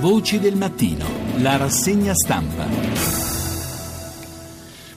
Voci del mattino, la rassegna stampa.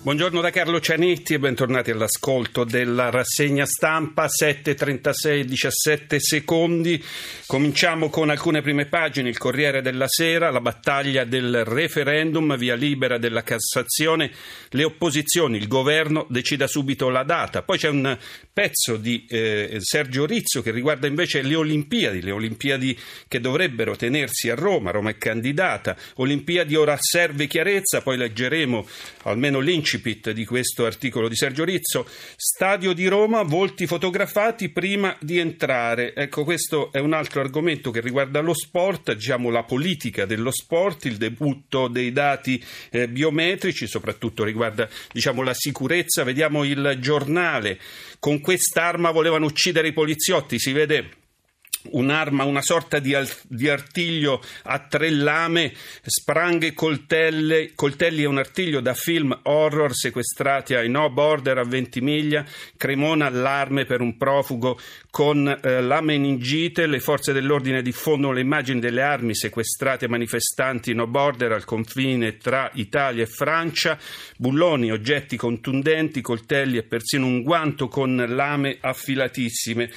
Buongiorno da Carlo Cianetti e bentornati all'ascolto della rassegna stampa 7.36 17 secondi. Cominciamo con alcune prime pagine, il Corriere della Sera, la battaglia del referendum, via libera della Cassazione, le opposizioni, il governo decida subito la data. Poi c'è un pezzo di eh, Sergio Rizzo che riguarda invece le Olimpiadi, le Olimpiadi che dovrebbero tenersi a Roma, Roma è candidata, Olimpiadi ora serve chiarezza, poi leggeremo almeno l'incipit l'incipit di questo articolo di Sergio Rizzo. Stadio di Roma, volti fotografati prima di entrare. Ecco, questo è un altro argomento che riguarda lo sport, diciamo la politica dello sport, il debutto dei dati eh, biometrici, soprattutto riguarda diciamo, la sicurezza. Vediamo il giornale. Con quest'arma volevano uccidere i poliziotti, si vede un'arma, una sorta di, al, di, artiglio a tre lame, spranghe, coltelli, coltelli e un artiglio da film horror sequestrati ai No Border a Ventimiglia, Cremona allarme per un profugo con eh, la meningite, le forze dell'ordine diffondono le immagini delle armi sequestrate ai manifestanti No Border al confine tra Italia e Francia, bulloni, oggetti contundenti, coltelli e persino un guanto con lame affilatissime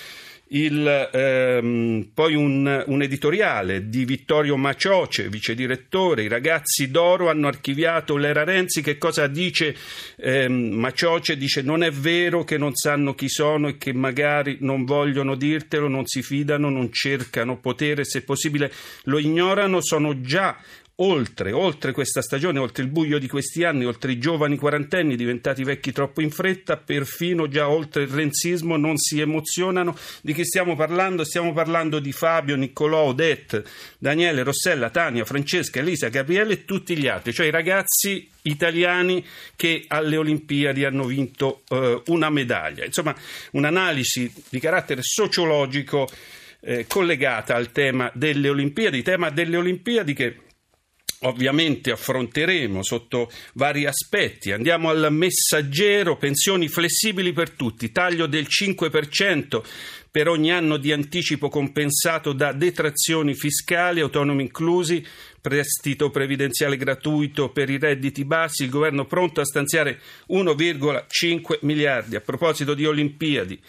il, ehm, poi un, un, editoriale di Vittorio Macioce, vice direttore. I ragazzi d'oro hanno archiviato l'era Renzi. Che cosa dice ehm, Macioce? Dice: Non è vero che non sanno chi sono e che magari non vogliono dirtelo, non si fidano, non cercano potere, se possibile lo ignorano. Sono già oltre, oltre questa stagione, oltre il buio di questi anni, oltre i giovani quarantenni diventati vecchi troppo in fretta, perfino già oltre il renzismo non si emozionano. Di chi stiamo parlando? Stiamo parlando di Fabio, Niccolò, Odette, Daniele, Rossella, Tania, Francesca, Elisa, Gabriele e tutti gli altri, cioè i ragazzi italiani che alle Olimpiadi hanno vinto eh, una medaglia. Insomma, un'analisi di carattere sociologico eh, collegata al tema delle Olimpiadi, tema delle Olimpiadi che ovviamente affronteremo sotto vari aspetti. Andiamo al messaggero, pensioni flessibili per tutti, taglio del 5% per ogni anno di anticipo compensato da detrazioni fiscali, autonomi inclusi, prestito previdenziale gratuito per i redditi bassi, il governo pronto a stanziare 1,5 miliardi. A proposito di Olimpiadi,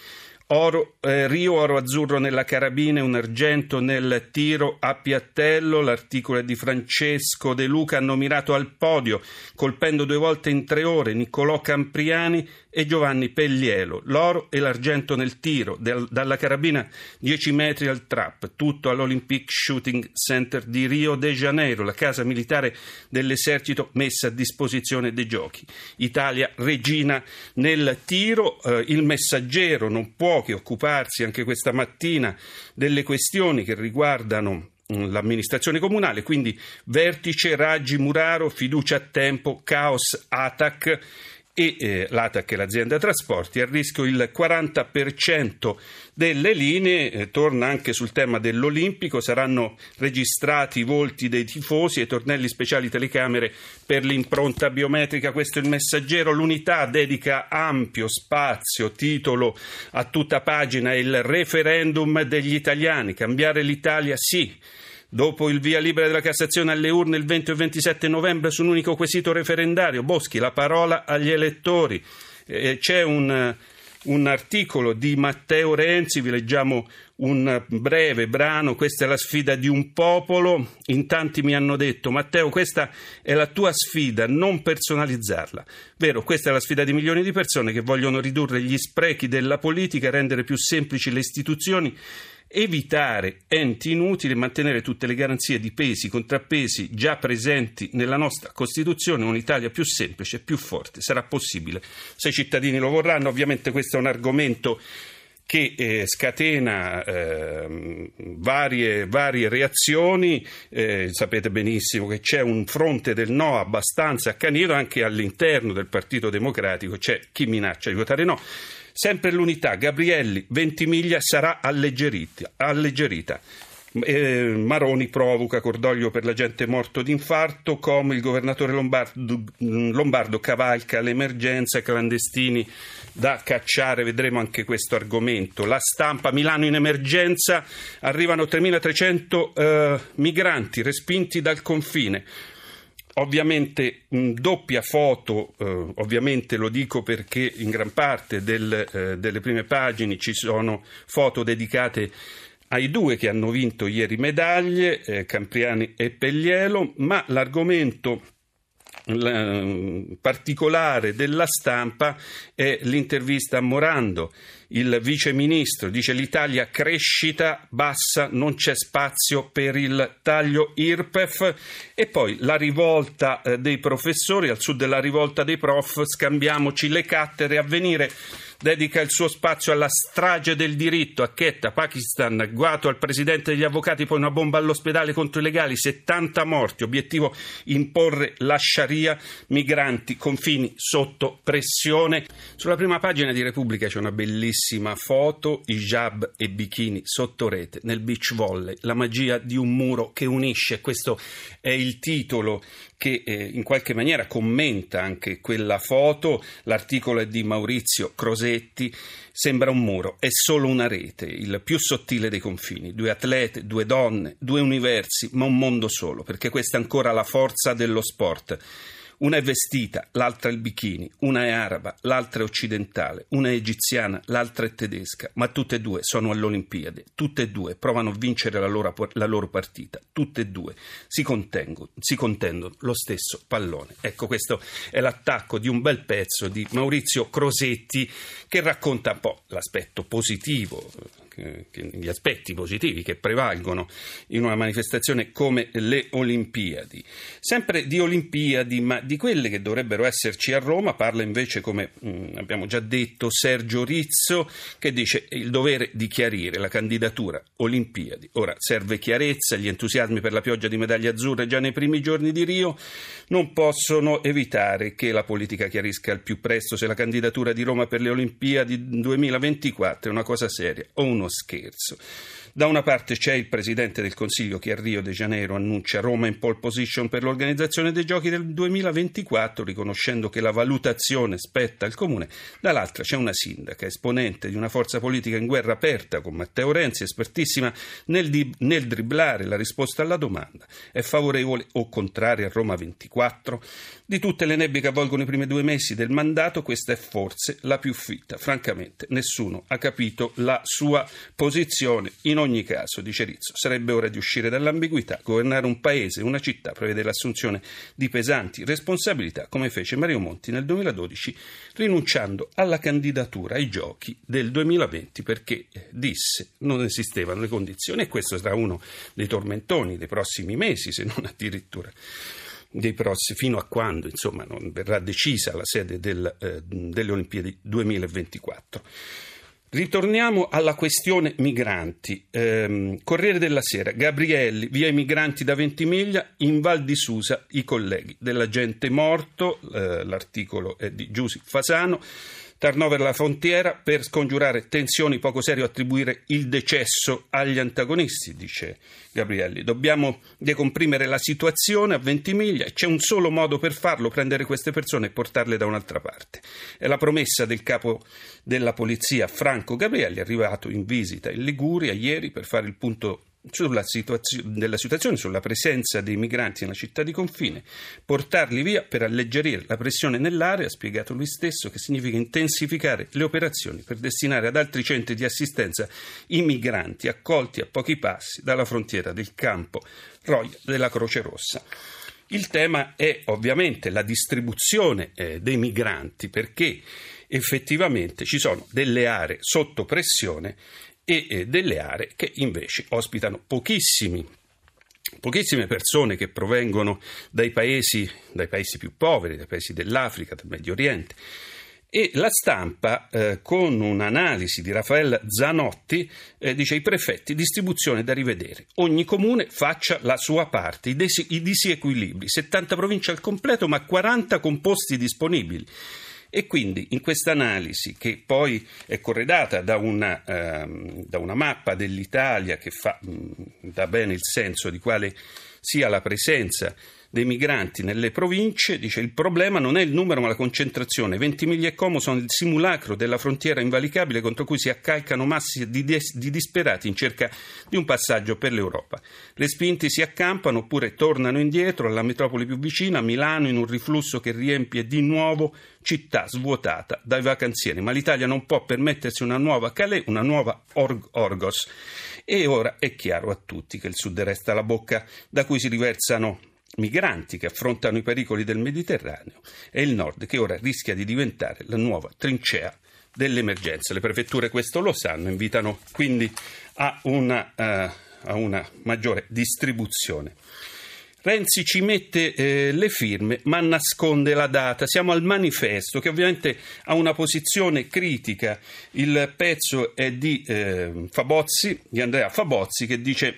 Oro, eh, Rio, oro azzurro nella carabina un argento nel tiro a piattello. L'articolo è di Francesco De Luca. Hanno mirato al podio, colpendo due volte in tre ore Niccolò Campriani e Giovanni Pellielo. L'oro e l'argento nel tiro, del, dalla carabina 10 metri al trap, tutto all'Olympic Shooting Center di Rio de Janeiro, la casa militare dell'esercito messa a disposizione dei giochi. Italia regina nel tiro, eh, il messaggero non può che occuparsi anche questa mattina delle questioni che riguardano mm, l'amministrazione comunale, quindi vertice, Raggi, Muraro, fiducia a tempo, caos, ATAC e eh, l'ATAC, l'azienda trasporti, a rischio il 40% delle linee. Eh, torna anche sul tema dell'Olimpico, saranno registrati i volti dei tifosi e tornelli speciali telecamere per l'impronta biometrica. Questo è il messaggero. L'unità dedica ampio spazio, titolo a tutta pagina, il referendum degli italiani. Cambiare l'Italia sì. Dopo il via libera della Cassazione alle urne il 20 e 27 novembre su un unico quesito referendario, Boschi, la parola agli elettori. Eh, c'è un, un articolo di Matteo Renzi, vi leggiamo un breve brano, questa è la sfida di un popolo. In tanti mi hanno detto, Matteo, questa è la tua sfida, non personalizzarla. Vero, questa è la sfida di milioni di persone che vogliono ridurre gli sprechi della politica, rendere più semplici le istituzioni evitare enti inutili e mantenere tutte le garanzie di pesi, contrappesi già presenti nella nostra Costituzione, un'Italia più semplice e più forte. Sarà possibile se i cittadini lo vorranno. Ovviamente questo è un argomento che eh, scatena eh, varie, varie, reazioni. Eh, sapete benissimo che c'è un fronte del no abbastanza accanito anche all'interno del Partito Democratico, c'è chi minaccia di votare no. Sempre l'unità, Gabrielli, Ventimiglia sarà alleggerita. alleggerita. Eh, Maroni provoca cordoglio per la gente morto d'infarto, come il governatore Lombardo, Lombardo cavalca l'emergenza, clandestini da cacciare, vedremo anche questo argomento. La stampa, Milano in emergenza, arrivano 3.300 eh, migranti respinti dal confine. Ovviamente mh, doppia foto, eh, ovviamente lo dico perché in gran parte del, eh, delle prime pagine ci sono foto dedicate ai due che hanno vinto ieri medaglie, eh, Campriani e Peglielo, ma l'argomento particolare della stampa è l'intervista a Morando. Il vice ministro dice l'Italia crescita bassa, non c'è spazio per il taglio IRPEF e poi la rivolta eh, dei professori, al sud della rivolta dei prof, scambiamoci le cattedre a venire dedica il suo spazio alla strage del diritto a Quetta, Pakistan, agguato al presidente degli avvocati, poi una bomba all'ospedale contro i legali, 70 morti, obiettivo imporre la Sharia, migranti, confini sotto pressione. Sulla prima pagina di Repubblica c'è una bellissima foto, hijab e bikini sotto rete nel beach volley, la magia di un muro che unisce, questo è il titolo che eh, in qualche maniera commenta anche quella foto. L'articolo è di Maurizio Crosetti. Sembra un muro, è solo una rete, il più sottile dei confini. Due atlete, due donne, due universi, ma un mondo solo, perché questa è ancora la forza dello sport. Una è vestita, l'altra il bikini, una è araba, l'altra è occidentale, una è egiziana, l'altra è tedesca, ma tutte e due sono all'Olimpiade, tutte e due provano a vincere la loro, la loro partita, tutte e due si, si contendono lo stesso pallone. Ecco, questo è l'attacco di un bel pezzo di Maurizio Crosetti che racconta un po' l'aspetto positivo gli aspetti positivi che prevalgono in una manifestazione come le Olimpiadi. Sempre di Olimpiadi, ma di quelle che dovrebbero esserci a Roma, parla invece, come mm, abbiamo già detto, Sergio Rizzo, che dice il dovere di chiarire la candidatura Olimpiadi. Ora serve chiarezza, gli entusiasmi per la pioggia di medaglie azzurre già nei primi giorni di Rio non possono evitare che la politica chiarisca al più presto se la candidatura di Roma per le Olimpiadi 2024 è una cosa seria o uno uno scherzo. Da una parte c'è il Presidente del Consiglio che a Rio de Janeiro annuncia Roma in pole position per l'organizzazione dei giochi del 2024, riconoscendo che la valutazione spetta al Comune. Dall'altra c'è una sindaca, esponente di una forza politica in guerra aperta con Matteo Renzi, espertissima nel, di, nel dribblare la risposta alla domanda. È favorevole o contraria a Roma 24? Di tutte le nebbie che avvolgono i primi due mesi del mandato, questa è forse la più fitta. Francamente, nessuno ha capito la sua posizione. In ogni caso, dice Rizzo, sarebbe ora di uscire dall'ambiguità, governare un paese, una città, prevede l'assunzione di pesanti responsabilità, come fece Mario Monti nel 2012, rinunciando alla candidatura ai giochi del 2020 perché eh, disse non esistevano le condizioni e questo sarà uno dei tormentoni dei prossimi mesi, se non addirittura dei prossimi, fino a quando insomma, non verrà decisa la sede del, eh, delle Olimpiadi 2024. Ritorniamo alla questione migranti. Eh, Corriere della Sera, Gabrielli, via i migranti da Ventimiglia, in Val di Susa i colleghi dell'agente morto, eh, l'articolo è di Giussi Fasano. Tarnover la frontiera per scongiurare tensioni poco serio attribuire il decesso agli antagonisti, dice Gabrielli. Dobbiamo decomprimere la situazione a Ventimiglia e c'è un solo modo per farlo, prendere queste persone e portarle da un'altra parte. È la promessa del capo della polizia Franco Gabrielli, arrivato in visita in Liguria ieri per fare il punto sulla situazio- della situazione, sulla presenza dei migranti nella città di confine, portarli via per alleggerire la pressione nell'area, ha spiegato lui stesso, che significa intensificare le operazioni per destinare ad altri centri di assistenza i migranti accolti a pochi passi dalla frontiera del campo Roia della Croce Rossa. Il tema è ovviamente la distribuzione eh, dei migranti perché effettivamente ci sono delle aree sotto pressione e delle aree che invece ospitano pochissimi pochissime persone che provengono dai paesi, dai paesi, più poveri, dai paesi dell'Africa, del Medio Oriente. E la stampa, eh, con un'analisi di Raffaele Zanotti, eh, dice i prefetti, distribuzione da rivedere. Ogni comune faccia la sua parte, i, desi- i disequilibri, 70 province al completo ma 40 composti disponibili. E quindi in questa analisi, che poi è corredata da una, ehm, da una mappa dell'Italia che fa, mh, dà bene il senso di quale sia la presenza dei migranti nelle province, dice il problema non è il numero ma la concentrazione. Ventimiglia e Como sono il simulacro della frontiera invalicabile contro cui si accalcano massi di, des- di disperati in cerca di un passaggio per l'Europa. Respinti si accampano oppure tornano indietro alla metropoli più vicina, Milano, in un riflusso che riempie di nuovo città svuotata dai vacanzieri. Ma l'Italia non può permettersi una nuova Calais, una nuova Org- Orgos. E ora è chiaro a tutti che il sud resta la bocca da cui si riversano migranti che affrontano i pericoli del Mediterraneo e il nord che ora rischia di diventare la nuova trincea dell'emergenza. Le prefetture questo lo sanno, invitano quindi a una, uh, a una maggiore distribuzione. Renzi ci mette eh, le firme ma nasconde la data. Siamo al manifesto che ovviamente ha una posizione critica. Il pezzo è di eh, Fabozzi, di Andrea Fabozzi che dice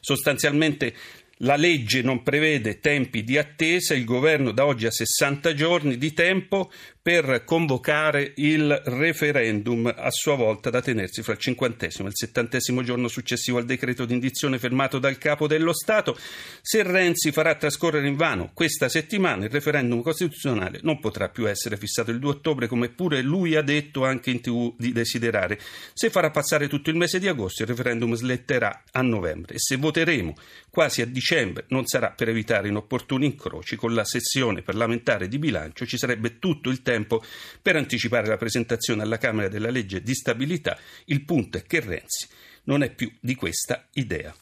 sostanzialmente la legge non prevede tempi di attesa, il governo da oggi ha 60 giorni di tempo per convocare il referendum a sua volta da tenersi fra il cinquantesimo e il settantesimo giorno successivo al decreto di indizione fermato dal capo dello Stato. Se Renzi farà trascorrere in vano questa settimana il referendum costituzionale non potrà più essere fissato il 2 ottobre come pure lui ha detto anche in tv di desiderare. Se farà passare tutto il mese di agosto il referendum sletterà a novembre e se voteremo quasi a dicembre non sarà per evitare inopportuni incroci con la sessione parlamentare di bilancio, ci sarebbe tutto il tempo tempo per anticipare la presentazione alla Camera della legge di stabilità. Il punto è che Renzi non è più di questa idea.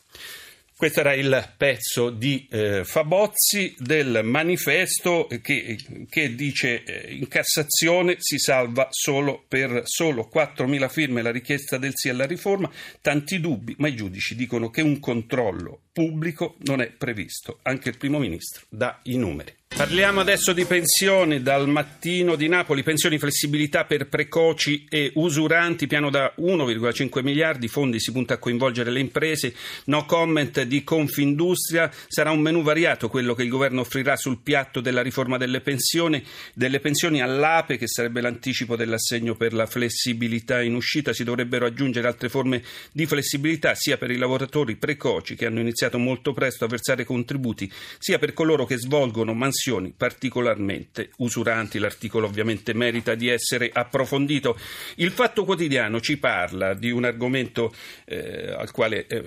Questo era il pezzo di eh, Fabozzi del manifesto che, che dice eh, in Cassazione si salva solo per solo 4.000 firme la richiesta del sì alla riforma, tanti dubbi, ma i giudici dicono che un controllo pubblico non è previsto. Anche il primo ministro dà i numeri. Parliamo adesso di pensioni. Dal mattino di Napoli, pensioni flessibilità per precoci e usuranti, piano da 1,5 miliardi, fondi si punta a coinvolgere le imprese, no comment di Confindustria, sarà un menù variato quello che il governo offrirà sul piatto della riforma delle pensioni, delle pensioni all'APE che sarebbe l'anticipo dell'assegno per la flessibilità in uscita, si dovrebbero aggiungere altre forme di flessibilità sia per i lavoratori precoci che hanno iniziato molto presto a versare contributi, sia per coloro che svolgono mansioni condizioni particolarmente usuranti. L'articolo ovviamente merita di essere approfondito. Il Fatto Quotidiano ci parla di un argomento eh, al quale eh,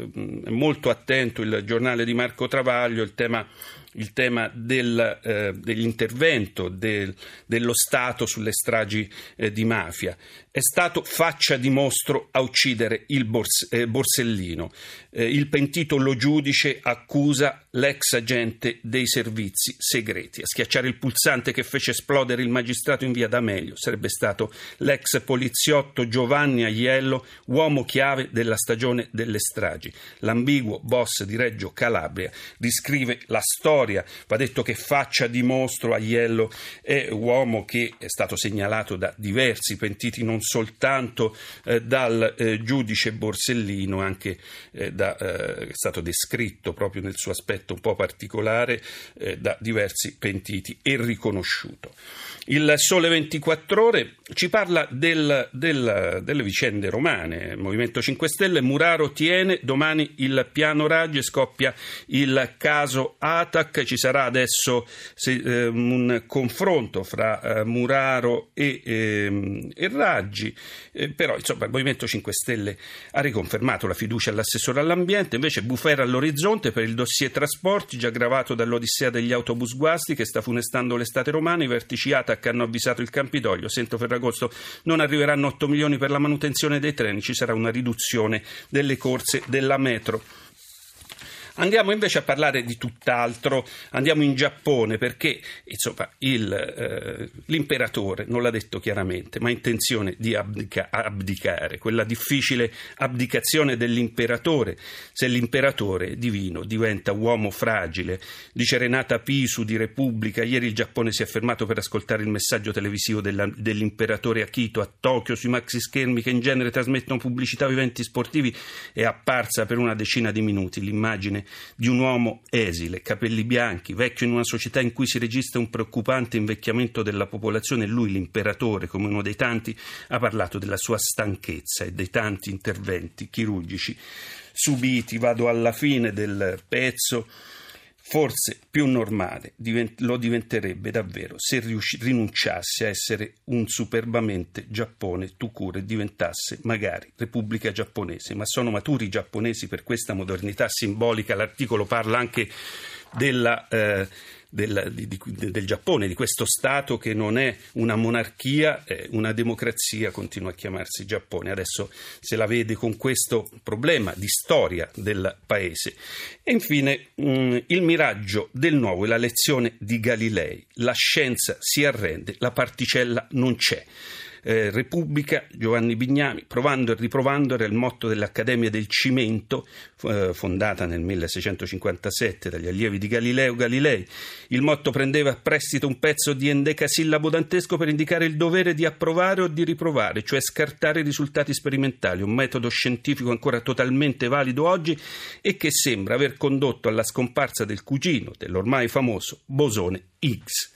è molto attento il giornale di Marco Travaglio, il tema il tema del, eh, dell'intervento del, dello Stato sulle stragi eh, di mafia. È stato faccia di mostro a uccidere il Bors- eh, Borsellino. Eh, il pentito lo giudice accusa l'ex agente dei servizi segreti. A schiacciare il pulsante che fece esplodere il magistrato in via D'Amelio sarebbe stato l'ex poliziotto Giovanni Aiello, uomo chiave della stagione delle stragi. L'ambiguo boss di Reggio Calabria descrive la storia. Va detto che faccia di mostro Aiello è uomo che è stato segnalato da diversi pentiti, non soltanto eh, dal eh, giudice Borsellino, anche eh, da, eh, è stato descritto proprio nel suo aspetto un po' particolare eh, da diversi pentiti e riconosciuto. Il Sole 24 Ore ci parla del, del, delle vicende romane. Il Movimento 5 Stelle, Muraro tiene, domani il piano Raggi, scoppia il caso Atac. Ci sarà adesso se, eh, un confronto fra eh, Muraro e, eh, e Raggi, però insomma il Movimento 5 Stelle ha riconfermato la fiducia all'assessore all'ambiente, invece bufera all'orizzonte per il dossier trasporti, già gravato dall'odissea degli autobus guasti che sta funestando l'estate romana, i vertici Atac hanno avvisato il Campidoglio, Sento Ferragosto non arriveranno 8 milioni per la manutenzione dei treni, ci sarà una riduzione delle corse della metro. Andiamo invece a parlare di tutt'altro, andiamo in Giappone perché insomma, il, eh, l'imperatore non l'ha detto chiaramente, ma ha intenzione di abdica, abdicare, quella difficile abdicazione dell'imperatore. Se l'imperatore divino diventa uomo fragile, dice Renata Pisu di Repubblica, ieri il Giappone si è fermato per ascoltare il messaggio televisivo della, dell'imperatore Akito. A Tokyo sui maxi schermi che in genere trasmettono pubblicità o eventi sportivi, è apparsa per una decina di minuti l'immagine di un uomo esile, capelli bianchi, vecchio in una società in cui si registra un preoccupante invecchiamento della popolazione lui, l'imperatore, come uno dei tanti, ha parlato della sua stanchezza e dei tanti interventi chirurgici subiti. Vado alla fine del pezzo forse più normale lo diventerebbe davvero se rinunciasse a essere un superbamente Giappone tucure e diventasse magari Repubblica Giapponese. Ma sono maturi i giapponesi per questa modernità simbolica. L'articolo parla anche della. Eh, del, di, di, del, Giappone, di questo Stato che non è una monarchia, è una democrazia, continua a chiamarsi Giappone. Adesso se la vede con questo problema di storia del paese. E infine mh, mm, il miraggio del nuovo e la lezione di Galilei. La scienza si arrende, la particella non c'è eh, Repubblica, Giovanni Bignami, provando e riprovando era il motto dell'Accademia del Cimento, eh, fondata nel 1657 dagli allievi di Galileo Galilei. Il motto prendeva a prestito un pezzo di endecasillabo dantesco per indicare il dovere di approvare o di riprovare, cioè scartare i risultati sperimentali, un metodo scientifico ancora totalmente valido oggi e che sembra aver condotto alla scomparsa del cugino dell'ormai famoso bosone Higgs.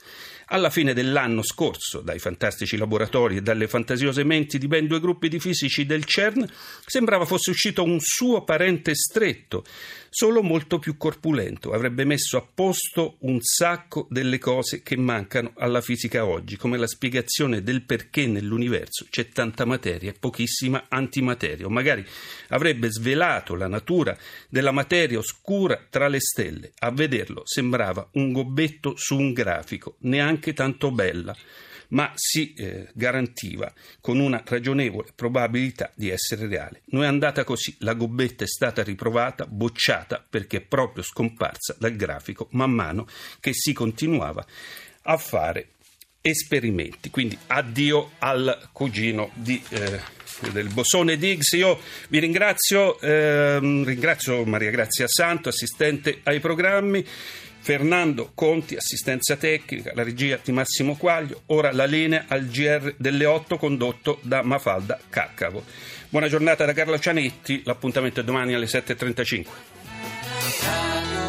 Alla fine dell'anno scorso, dai fantastici laboratori e dalle fantasiose menti di ben due gruppi di fisici del CERN, sembrava fosse uscito un suo parente stretto, solo molto più corpulento. Avrebbe messo a posto un sacco delle cose che mancano alla fisica oggi, come la spiegazione del perché nell'universo c'è tanta materia e pochissima antimateria, o magari avrebbe svelato la natura della materia oscura tra le stelle. A vederlo sembrava un gobbetto su un grafico, neanche tanto bella ma si eh, garantiva con una ragionevole probabilità di essere reale. Non è andata così, la gobbetta è stata riprovata, bocciata perché è proprio scomparsa dal grafico man mano che si continuava a fare esperimenti. Quindi addio al cugino di, eh, del bosone Diggs. Io vi ringrazio, eh, ringrazio Maria Grazia Santo, assistente ai programmi. Fernando Conti, assistenza tecnica, la regia di Massimo Quaglio, ora la linea al GR delle 8 condotto da Mafalda Caccavo. Buona giornata da Carlo Cianetti, l'appuntamento è domani alle 7.35.